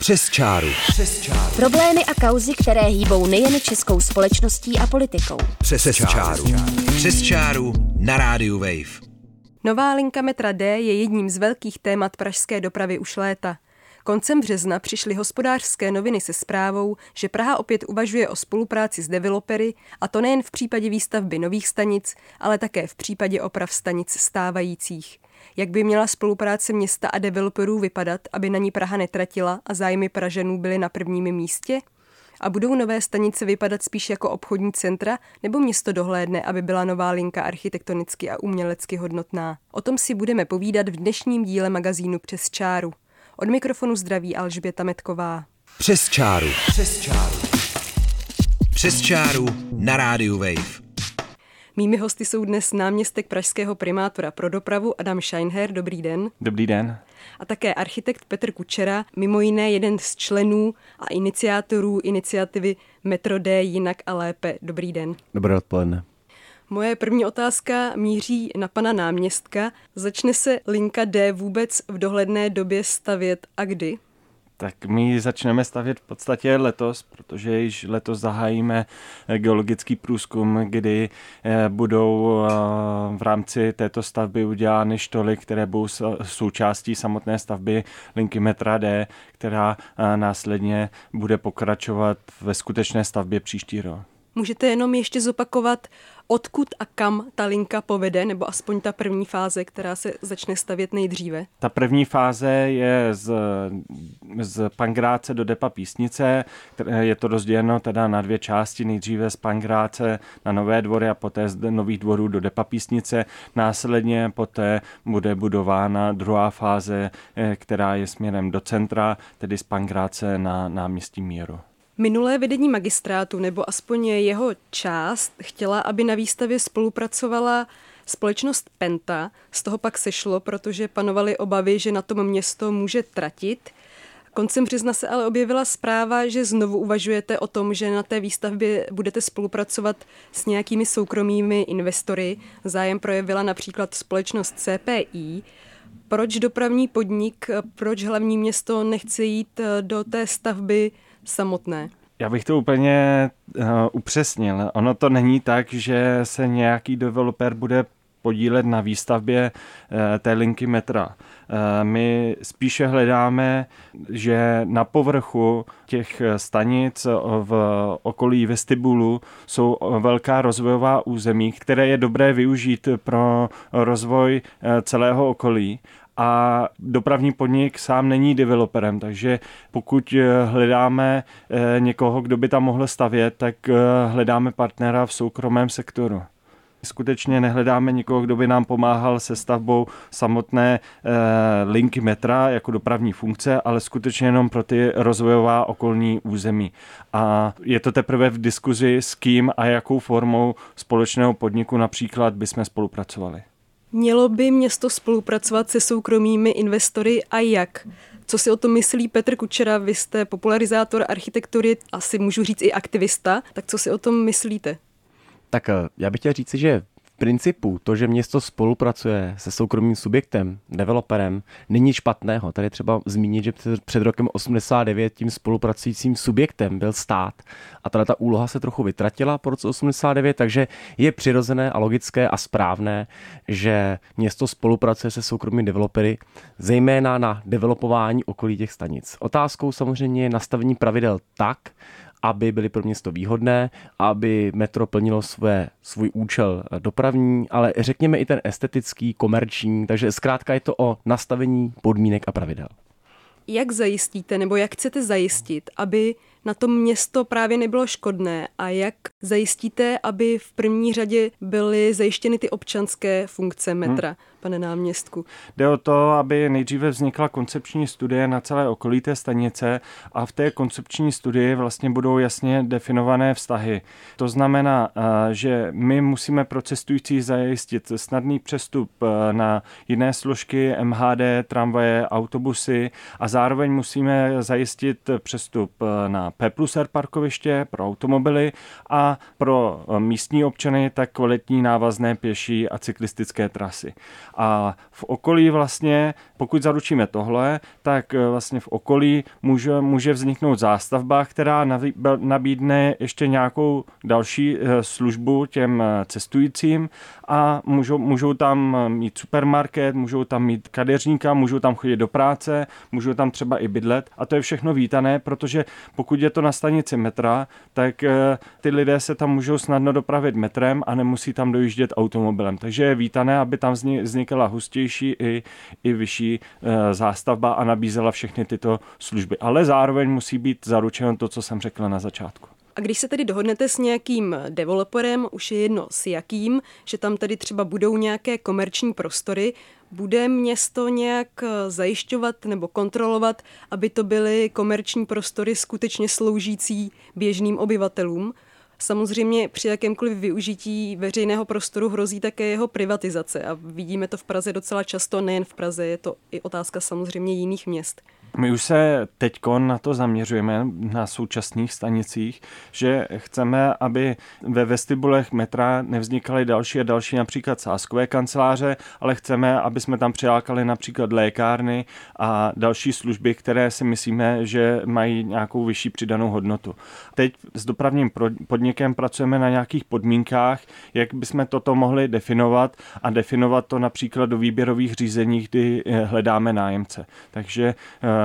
Přes čáru. Přes čáru. Problémy a kauzy, které hýbou nejen českou společností a politikou. Přes, Přes čáru. Přes čáru na rádiu Wave. Nová linka metra D je jedním z velkých témat pražské dopravy už léta. Koncem března přišly hospodářské noviny se zprávou, že Praha opět uvažuje o spolupráci s developery, a to nejen v případě výstavby nových stanic, ale také v případě oprav stanic stávajících. Jak by měla spolupráce města a developerů vypadat, aby na ní Praha netratila a zájmy Pražanů byly na prvním místě? A budou nové stanice vypadat spíš jako obchodní centra, nebo město dohlédne, aby byla nová linka architektonicky a umělecky hodnotná? O tom si budeme povídat v dnešním díle magazínu Přes čáru. Od mikrofonu zdraví Alžběta Metková. Přes čáru. Přes čáru. Přes čáru na rádiu Wave. Mými hosty jsou dnes náměstek pražského primátora pro dopravu Adam Scheinher. Dobrý den. Dobrý den. A také architekt Petr Kučera, mimo jiné jeden z členů a iniciátorů iniciativy Metro D jinak a lépe. Dobrý den. Dobré odpoledne. Moje první otázka míří na pana náměstka. Začne se linka D vůbec v dohledné době stavět a kdy? Tak my začneme stavět v podstatě letos, protože již letos zahájíme geologický průzkum, kdy eh, budou eh, v rámci této stavby udělány štoly, které budou součástí samotné stavby linky metra D, která eh, následně bude pokračovat ve skutečné stavbě příští rok. Můžete jenom ještě zopakovat, odkud a kam ta linka povede, nebo aspoň ta první fáze, která se začne stavět nejdříve? Ta první fáze je z, z Pangráce do Depa Písnice, je to rozděleno teda na dvě části, nejdříve z Pangráce na Nové dvory a poté z Nových dvorů do Depa Písnice. Následně poté bude budována druhá fáze, eh, která je směrem do centra, tedy z Pangráce na náměstí Míru. Minulé vedení magistrátu, nebo aspoň jeho část, chtěla, aby na výstavě spolupracovala společnost Penta. Z toho pak sešlo, protože panovaly obavy, že na tom město může tratit. Koncem března se ale objevila zpráva, že znovu uvažujete o tom, že na té výstavbě budete spolupracovat s nějakými soukromými investory. Zájem projevila například společnost CPI. Proč dopravní podnik, proč hlavní město nechce jít do té stavby samotné? Já bych to úplně uh, upřesnil. Ono to není tak, že se nějaký developer bude podílet na výstavbě uh, té linky metra. Uh, my spíše hledáme, že na povrchu těch stanic v okolí vestibulu jsou velká rozvojová území, které je dobré využít pro rozvoj celého okolí a dopravní podnik sám není developerem, takže pokud eh, hledáme eh, někoho, kdo by tam mohl stavět, tak eh, hledáme partnera v soukromém sektoru. Skutečně nehledáme nikoho, kdo by nám pomáhal se stavbou samotné linky metra jako dopravní funkce, ale skutečně jenom pro ty rozvojová okolní území. A je to teprve v diskuzi s kým a jakou formou společného podniku například bychom spolupracovali. Mělo by město spolupracovat se soukromými investory a jak? Co si o tom myslí Petr Kučera? Vy jste popularizátor architektury, asi můžu říct i aktivista, tak co si o tom myslíte? Tak eh, já bych chtěl říct, že principu to, že město spolupracuje se soukromým subjektem, developerem, není špatného. Tady třeba zmínit, že před rokem 89 tím spolupracujícím subjektem byl stát a tady ta úloha se trochu vytratila po roce 89, takže je přirozené a logické a správné, že město spolupracuje se soukromými developery, zejména na developování okolí těch stanic. Otázkou samozřejmě je nastavení pravidel tak, aby byly pro město výhodné, aby metro plnilo své, svůj účel dopravní, ale řekněme i ten estetický, komerční, takže zkrátka je to o nastavení podmínek a pravidel. Jak zajistíte, nebo jak chcete zajistit, aby na tom město právě nebylo škodné a jak zajistíte, aby v první řadě byly zajištěny ty občanské funkce metra? Hmm pane náměstku? Jde o to, aby nejdříve vznikla koncepční studie na celé okolí té stanice a v té koncepční studii vlastně budou jasně definované vztahy. To znamená, eh, že my musíme pro cestující zajistit snadný přestup eh, na jiné složky MHD, tramvaje, autobusy a zároveň musíme zajistit přestup eh, na P plus R parkoviště pro automobily a pro místní občany tak kvalitní návazné pěší a cyklistické trasy. A v okolí vlastně, pokud zaručíme tohle, tak vlastně v okolí může, může vzniknout zástavba, která nabídne ještě nějakou další službu těm cestujícím a můžou, můžou tam mít supermarket, můžou tam mít kadeřníka, můžou tam chodit do práce, můžou tam třeba i bydlet a to je všechno vítané, protože pokud je to na stanici metra, tak eh, ty lidé se tam můžou snadno dopravit metrem a nemusí tam dojíždět automobilem. Takže je vítané, aby tam vznikala hustější i, i vyšší eh, zástavba a nabízela všechny tyto služby. Ale zároveň musí být zaručeno to, co jsem řekl na začátku. A když se tedy dohodnete s nějakým developerem, už je jedno s jakým, že tam tedy třeba budou nějaké komerční prostory, bude město nějak eh, zajišťovat nebo kontrolovat, aby to byly komerční prostory skutečně sloužící běžným obyvatelům? Samozřejmě při jakémkoliv využití veřejného prostoru hrozí také jeho privatizace a vidíme to v Praze docela často, nejen v Praze, je to i otázka samozřejmě jiných měst. My už se teď na to zaměřujeme na současných stanicích, že chceme, aby ve vestibulech metra nevznikaly další a další například sáskové kanceláře, ale chceme, aby jsme tam přilákali například lékárny a další služby, které si myslíme, že mají nějakou vyšší přidanou hodnotu. Teď s dopravním podnikem pracujeme na nějakých podmínkách, jak bychom toto mohli definovat a definovat to například do výběrových řízení, kdy eh, hledáme nájemce. Takže eh,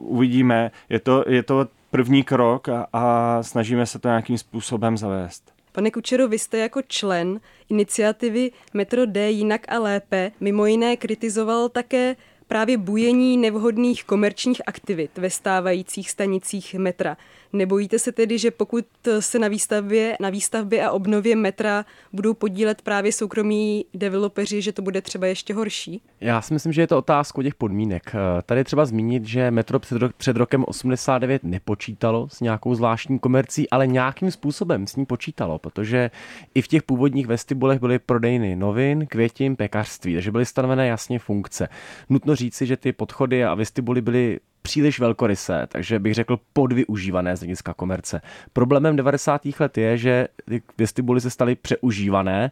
uvidíme. Je to, je to první krok a, a snažíme se to nějakým způsobem zavést. Pane Kučero, vy jste jako člen iniciativy Metro D jinak a lépe mimo jiné kritizoval také právě bujení nevhodných komerčních aktivit ve stávajících stanicích metra. Nebojíte se tedy, že pokud se na výstavbě, na výstavbě a obnově metra budou podílet právě soukromí developeři, že to bude třeba ještě horší? Já si myslím, že je to otázka těch podmínek. Tady třeba zmínit, že metro před, rok, před rokem 89 nepočítalo s nějakou zvláštní komercí, ale nějakým způsobem s ní počítalo, protože i v těch původních vestibulech byly prodejny novin, květin, pekařství, takže byly stanovené jasně funkce. Nutno říci, že ty podchody a vestibuly byly příliš velkorysé, takže bych řekl podvyužívané z hlediska komerce. Problémem 90. let je, že ty vestibuly se staly přeužívané,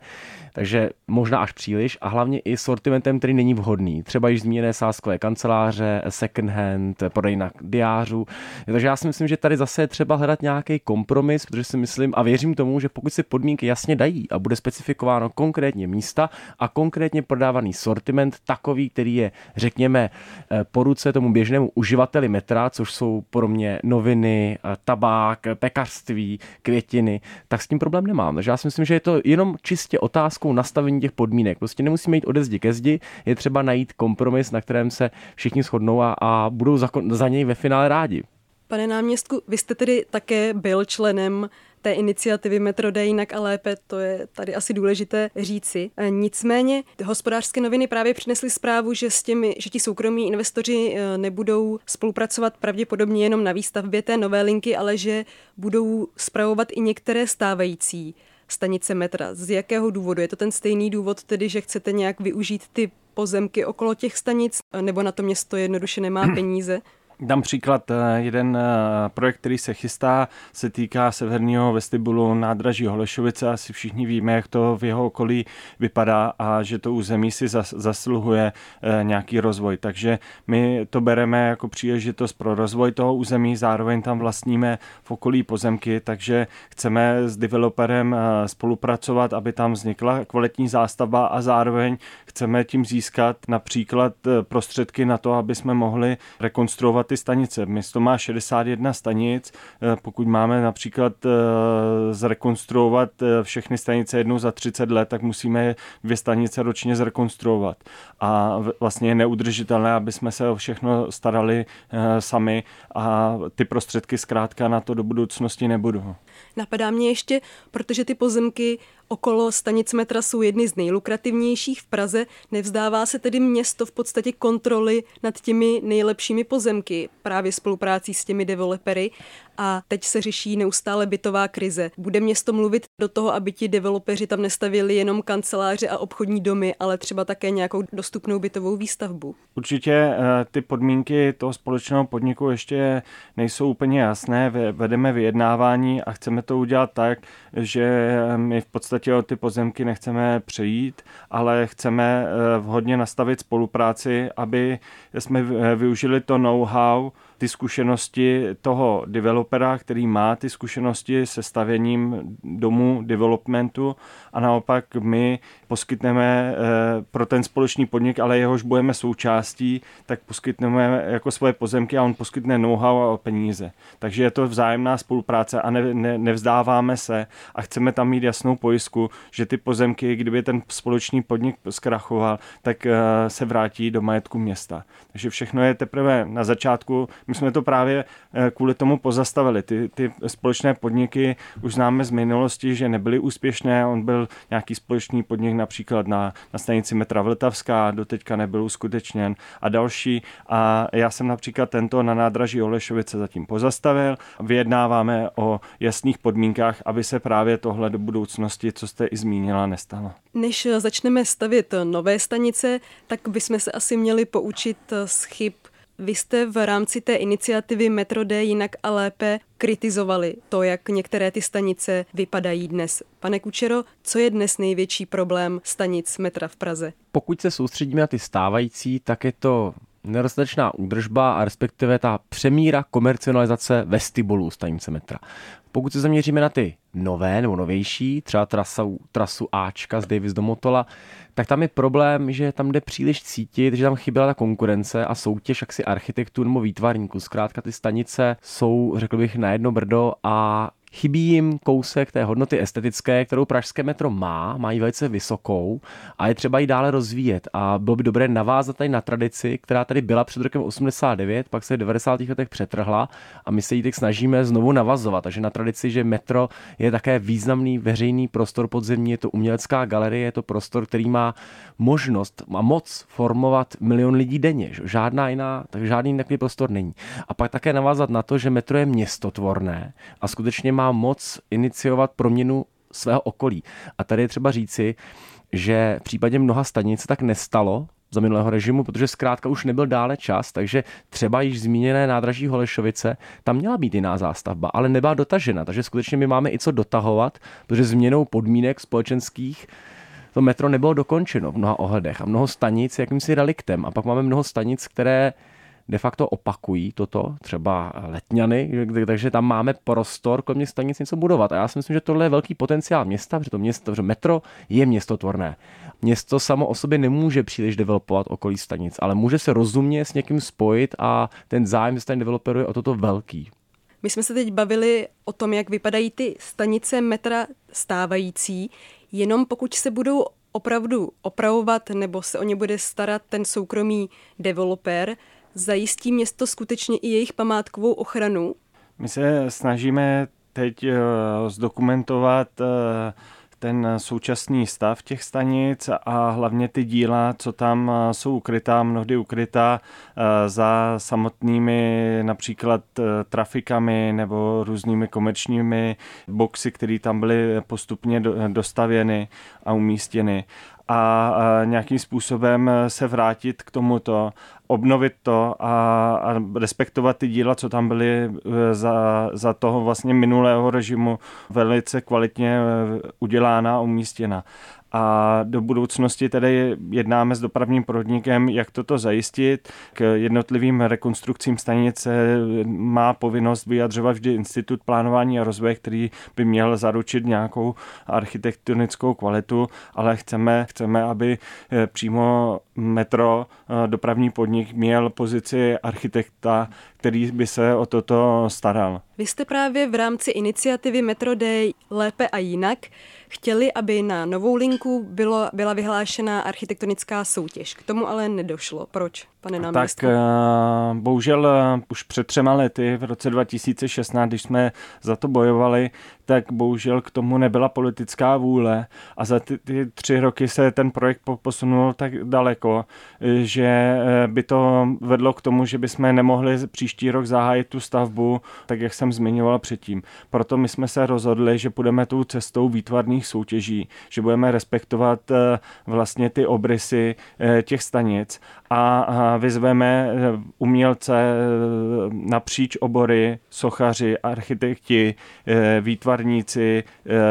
takže možná až příliš a hlavně i sortimentem, který není vhodný. Třeba již zmíněné sáskové kanceláře, second hand, prodejna diářů. Takže já si myslím, že tady zase je třeba hledat nějaký kompromis, protože si myslím a věřím tomu, že pokud si podmínky jasně dají a bude specifikováno konkrétně místa a konkrétně prodávaný sortiment takový, který je, řekněme, eh, po ruce tomu běžnému uživateli metra, což jsou pro mě noviny, eh, tabák, pekařství, květiny, tak s tím problém nemám. Takže já si myslím, že je to jenom čistě otázkou nastavení těch podmínek. Prostě nemusíme jít ode zdi ke zdi, je třeba najít kompromis, na kterém se všichni shodnou a, a budou za, za něj ve finále rádi. Pane náměstku, vy jste tedy také byl členem té iniciativy Metro D jinak a lépe, to je tady asi důležité říci. E, nicméně hospodářské noviny právě přinesly zprávu, že, s těmi, že ti soukromí investoři e, nebudou spolupracovat pravděpodobně jenom na výstavbě té nové linky, ale že budou spravovat i některé stávající stanice metra. Z jakého důvodu? Je to ten stejný důvod, tedy, že chcete nějak využít ty pozemky okolo těch stanic, nebo na to město jednoduše nemá peníze? Dám příklad, eh, jeden eh, projekt, který se chystá, se týká severního vestibulu nádraží Holešovice. Asi všichni víme, jak to v jeho okolí vypadá a že to území si zasluhuje eh, nějaký rozvoj. Takže my to bereme jako příležitost pro rozvoj toho území, zároveň tam vlastníme v okolí pozemky, takže chceme s developerem spolupracovat, aby tam vznikla kvalitní zástavba a zároveň chceme tím získat například prostředky na to, aby jsme mohli rekonstruovat ty stanice. Město má 61 stanic, eh, pokud máme například eh, zrekonstruovat eh, všechny stanice jednou za 30 let, tak musíme dvě stanice ročně zrekonstruovat. A vlastně je neudržitelné, aby jsme se o všechno starali sami a ty prostředky zkrátka na to do budoucnosti nebudou. Napadá mě ještě, protože ty pozemky okolo stanic metra jsou jedny z nejlukrativnějších v Praze, nevzdává se tedy město v podstatě kontroly nad těmi nejlepšími pozemky, právě spoluprácí s těmi developery a teď se řeší neustále bytová krize. Bude město mluvit do toho, aby ti developeři tam nestavili jenom kanceláře a obchodní domy, ale třeba také nějakou dostupnou bytovou výstavbu? Určitě eh, ty podmínky toho společného podniku ještě nejsou úplně jasné. Vedeme vyjednávání a chceme to udělat tak, že my v podstatě o ty pozemky nechceme přejít, ale chceme eh, vhodně nastavit spolupráci, aby jsme využili to know-how, ty zkušenosti toho developera, který má ty zkušenosti se stavěním domů, developmentu a naopak my poskytneme eh, pro ten společný podnik, ale jehož budeme součástí, tak poskytneme jako svoje pozemky a on poskytne know-how a peníze. Takže je to vzájemná spolupráce a ne, ne, nevzdáváme se a chceme tam mít jasnou pojistku, že ty pozemky, kdyby ten společný podnik zkrachoval, tak eh, se vrátí do majetku města. Takže všechno je teprve na začátku. Jsme to právě eh, kvůli tomu pozastavili. Ty, ty společné podniky už známe z minulosti, že nebyly úspěšné. On byl nějaký společný podnik například na, na stanici metra Vltavská, doteďka nebyl uskutečněn a další. A já jsem například tento na nádraží Olešovice zatím pozastavil. Vyjednáváme o jasných podmínkách, aby se právě tohle do budoucnosti, co jste i zmínila, nestalo. Než začneme stavět nové stanice, tak bychom se asi měli poučit z chyb vy jste v rámci té iniciativy Metro D jinak a lépe kritizovali to, jak některé ty stanice vypadají dnes. Pane Kučero, co je dnes největší problém stanic metra v Praze? Pokud se soustředíme na ty stávající, tak je to nedostatečná údržba a respektive ta přemíra komercionalizace vestibulů stanice metra. Pokud se zaměříme na ty nové nebo novější, třeba trasu, trasu Ačka z Davis do Motola, tak tam je problém, že tam jde příliš cítit, že tam chyběla ta konkurence a soutěž jaksi architektů nebo výtvarníků. Zkrátka ty stanice jsou, řekl bych, na jedno brdo a Chybí jim kousek té hodnoty estetické, kterou pražské metro má, mají velice vysokou a je třeba ji dále rozvíjet. A bylo by dobré navázat tady na tradici, která tady byla před rokem 89, pak se v 90. letech přetrhla a my se ji teď snažíme znovu navazovat. Takže na tradici, že metro je také významný veřejný prostor podzemní, je to umělecká galerie, je to prostor, který má možnost, má moc formovat milion lidí denně. Žádná jiná, tak žádný takový prostor není. A pak také navázat na to, že metro je městotvorné a skutečně má má moc iniciovat proměnu svého okolí. A tady je třeba říci, že v případě mnoha stanic tak nestalo za minulého režimu, protože zkrátka už nebyl dále čas, takže třeba již zmíněné nádraží Holešovice, tam měla být jiná zástavba, ale nebyla dotažena, takže skutečně my máme i co dotahovat, protože změnou podmínek společenských to metro nebylo dokončeno v mnoha ohledech a mnoho stanic jakýmsi reliktem a pak máme mnoho stanic, které de facto opakují toto, třeba Letňany, takže tam máme prostor kolem stanic něco budovat. A já si myslím, že tohle je velký potenciál města, protože to město, že metro je městotvorné. Město samo o sobě nemůže příliš developovat okolí stanic, ale může se rozumně s někým spojit a ten zájem ze strany developerů je o toto velký. My jsme se teď bavili o tom, jak vypadají ty stanice metra stávající, jenom pokud se budou opravdu opravovat nebo se o ně bude starat ten soukromý developer, Zajistí město skutečně i jejich památkovou ochranu? My se snažíme teď eh, zdokumentovat eh, ten současný stav těch stanic a hlavně ty díla, co tam eh, jsou ukrytá, mnohdy ukrytá za samotnými například trafikami nebo různými komerčními boxy, které tam byly postupně dostavěny a umístěny a nějakým způsobem se vrátit k tomuto, obnovit to a, a respektovat ty díla, co tam byly e, za, za toho vlastně minulého režimu velice kvalitně e, udělána a umístěna a do budoucnosti tedy jednáme s dopravním podnikem, jak toto zajistit. K jednotlivým rekonstrukcím stanice má povinnost vyjadřovat vždy Institut plánování a rozvoje, který by měl zaručit nějakou architektonickou kvalitu, ale chceme, chceme aby eh, přímo metro, eh, dopravní podnik měl pozici architekta, který by se o toto staral. Vy jste právě v rámci iniciativy Metro Day lépe a jinak chtěli, aby na novou linku bylo, byla vyhlášena architektonická soutěž. K tomu ale nedošlo. Proč? Pane náměstku? Tak bohužel už před třema lety, v roce 2016, když jsme za to bojovali, tak bohužel k tomu nebyla politická vůle a za ty, ty tři roky se ten projekt posunul tak daleko, že by to vedlo k tomu, že bychom nemohli příští rok zahájit tu stavbu, tak jak jsem zmiňoval předtím. Proto my jsme se rozhodli, že půjdeme tou cestou výtvarných soutěží, že budeme respektovat vlastně ty obrysy těch stanic a vyzveme eh, umělce eh, napříč obory, sochaři, architekti, eh, výtvarníci,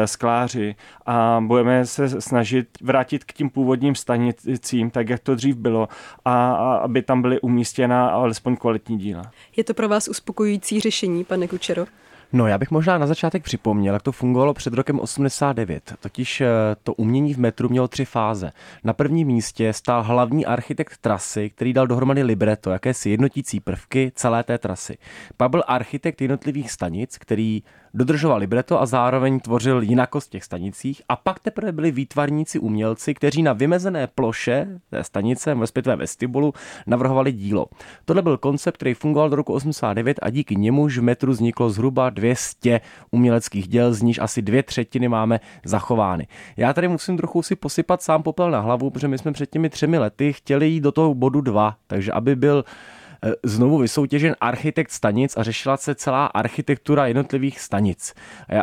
skláři a budeme se snažit vrátit k tím původním stanicím, tak jak to dřív bylo, a, aby tam byly umístěna alespoň kvalitní díla. Je to pro vás uspokojující řešení, pane Kučero? No, já bych možná na začátek připomněl, jak to fungovalo před rokem 89. Totiž eh, to umění v metru mělo tři fáze. Na prvním místě stál hlavní architekt trasy, který dal dohromady libreto, jakési jednotící prvky celé té trasy. Pak byl architekt jednotlivých stanic, který dodržoval libreto a zároveň tvořil jinakost v těch stanicích. A pak teprve byli výtvarníci umělci, kteří na vymezené ploše té stanice, respektive vestibulu, navrhovali dílo. Tohle byl koncept, který fungoval do roku 89 a díky němuž v metru vzniklo zhruba 200 uměleckých děl, z níž asi dvě třetiny máme zachovány. Já tady musím trochu si posypat sám popel na hlavu, protože my jsme před těmi třemi lety chtěli jít do toho bodu 2, takže aby byl znovu vysoutěžen architekt stanic a řešila se celá architektura jednotlivých stanic.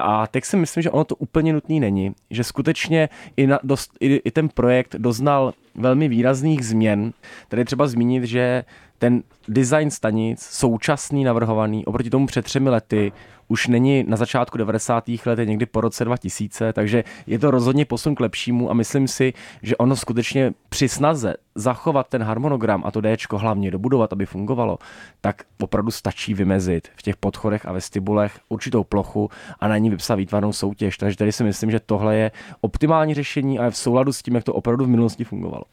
A teď si myslím, že ono to úplně nutný není, že skutečně i, na, dost, i, i ten projekt doznal velmi výrazných změn. Tady třeba zmínit, že ten design stanic, současný, navrhovaný, oproti tomu před třemi lety, už není na začátku 90. let, je někdy po roce 2000, takže je to rozhodně posun k lepšímu a myslím si, že ono skutečně při snaze zachovat ten harmonogram a to D hlavně dobudovat, aby fungovalo, tak opravdu stačí vymezit v těch podchodech a vestibulech určitou plochu a na ní vypsat výtvarnou soutěž. Takže tady si myslím, že tohle je optimální řešení a je v souladu s tím, jak to opravdu v minulosti fungovalo.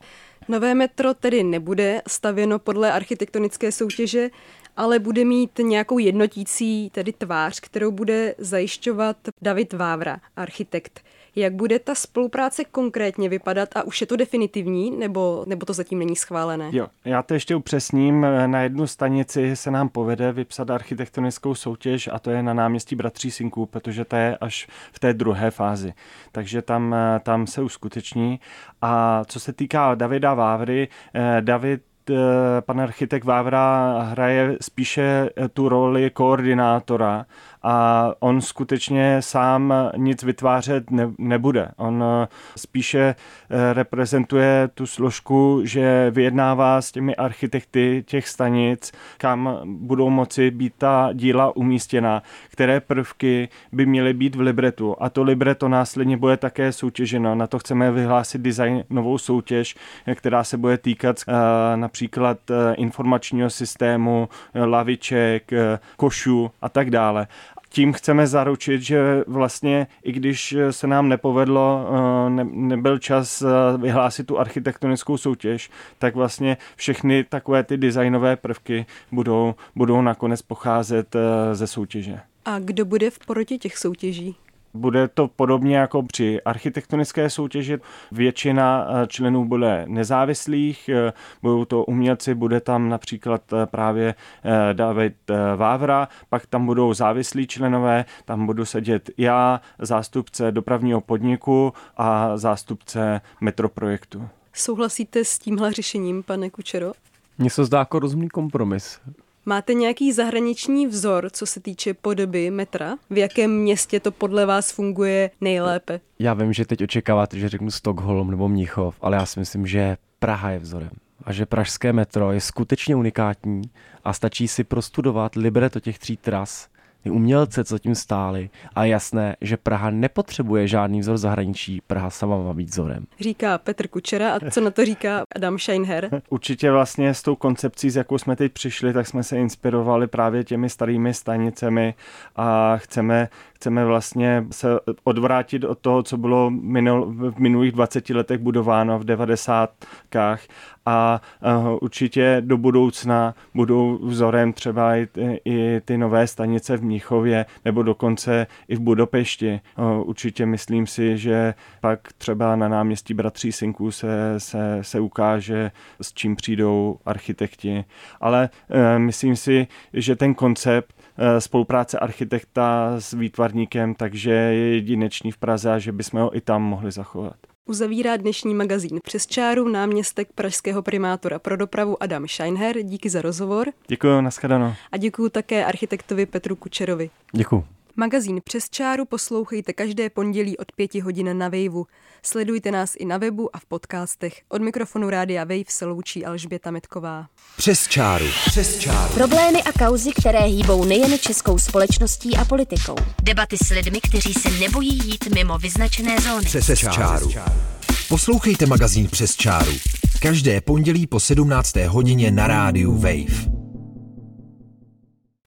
Nové metro tedy nebude stavěno podle architektonické soutěže, ale bude mít nějakou jednotící tedy tvář, kterou bude zajišťovat David Vávra, architekt. Jak bude ta spolupráce konkrétně vypadat a už je to definitivní, nebo, nebo to zatím není schválené? Jo, já to ještě upřesním. Na jednu stanici se nám povede vypsat architektonickou soutěž a to je na náměstí Bratří Sinků, protože to je až v té druhé fázi. Takže tam, tam se uskuteční. A co se týká Davida Vávry, eh, David eh, pan architekt Vávra hraje spíše tu roli koordinátora a on skutečně sám nic vytvářet ne, nebude. On eh, spíše eh, reprezentuje tu složku, že vyjednává s těmi architekty těch stanic, kam budou moci být ta díla umístěna, které prvky by měly být v libretu. A to libreto následně bude také soutěženo. Na to chceme vyhlásit design novou soutěž, která se bude týkat například informačního systému, laviček, košů a tak dále tím chceme zaručit, že vlastně i když se nám nepovedlo, eh, ne, nebyl čas eh, vyhlásit tu architektonickou soutěž, tak vlastně všechny takové ty designové prvky budou, budou nakonec pocházet eh, ze soutěže. A kdo bude v porotě těch soutěží? Bude to podobně jako při architektonické soutěži. Většina eh, členů bude nezávislých, eh, budou to umělci, bude tam například eh, právě David Vávra, pak tam budou závislí členové, tam budu sedět já, zástupce dopravního podniku a zástupce metroprojektu. Souhlasíte s tímhle řešením, pane Kučero? Mně se zdá jako rozumný kompromis. Máte nějaký zahraniční vzor, co se týče podoby metra? V jakém městě to podle vás funguje nejlépe? Já vím, že teď očekáváte, že řeknu Stockholm nebo Mnichov, ale já si myslím, že Praha je vzorem a že pražské metro je skutečně unikátní a stačí si prostudovat libreto těch tří tras umělce, co tím stáli. A je jasné, že Praha nepotřebuje žádný vzor zahraničí, Praha sama má být vzorem. Říká Petr Kučera a co na to říká Adam Scheinher? Určitě vlastně s tou koncepcí, s jakou jsme teď přišli, tak jsme se inspirovali právě těmi starými stanicemi a chceme, chceme vlastně se odvrátit od toho, co bylo minul, v minulých 20 letech budováno v 90. a určitě do budoucna budou vzorem třeba i ty, i ty nové stanice v Mnichově nebo dokonce i v Budapešti. Určitě myslím si, že pak třeba na náměstí Bratří Sinků se, se, se ukáže, s čím přijdou architekti. Ale e, myslím si, že ten koncept spolupráce architekta s výtvarníkem, takže je jedinečný v Praze a že bychom ho i tam mohli zachovat. Uzavírá dnešní magazín přes čáru náměstek pražského primátora pro dopravu Adam Scheinher. Díky za rozhovor. Děkuji, nashledanou. A děkuji také architektovi Petru Kučerovi. Děkuji. Magazín Přes čáru poslouchejte každé pondělí od pěti hodin na Waveu. Sledujte nás i na webu a v podcastech. Od mikrofonu Rádia Wave se loučí Alžběta Metková. Přes čáru. Přes čáru. Problémy a kauzy, které hýbou nejen českou společností a politikou. Debaty s lidmi, kteří se nebojí jít mimo vyznačené zóny. Přes, Přes čáru. Poslouchejte magazín Přes čáru. Každé pondělí po 17. hodině na rádiu Wave.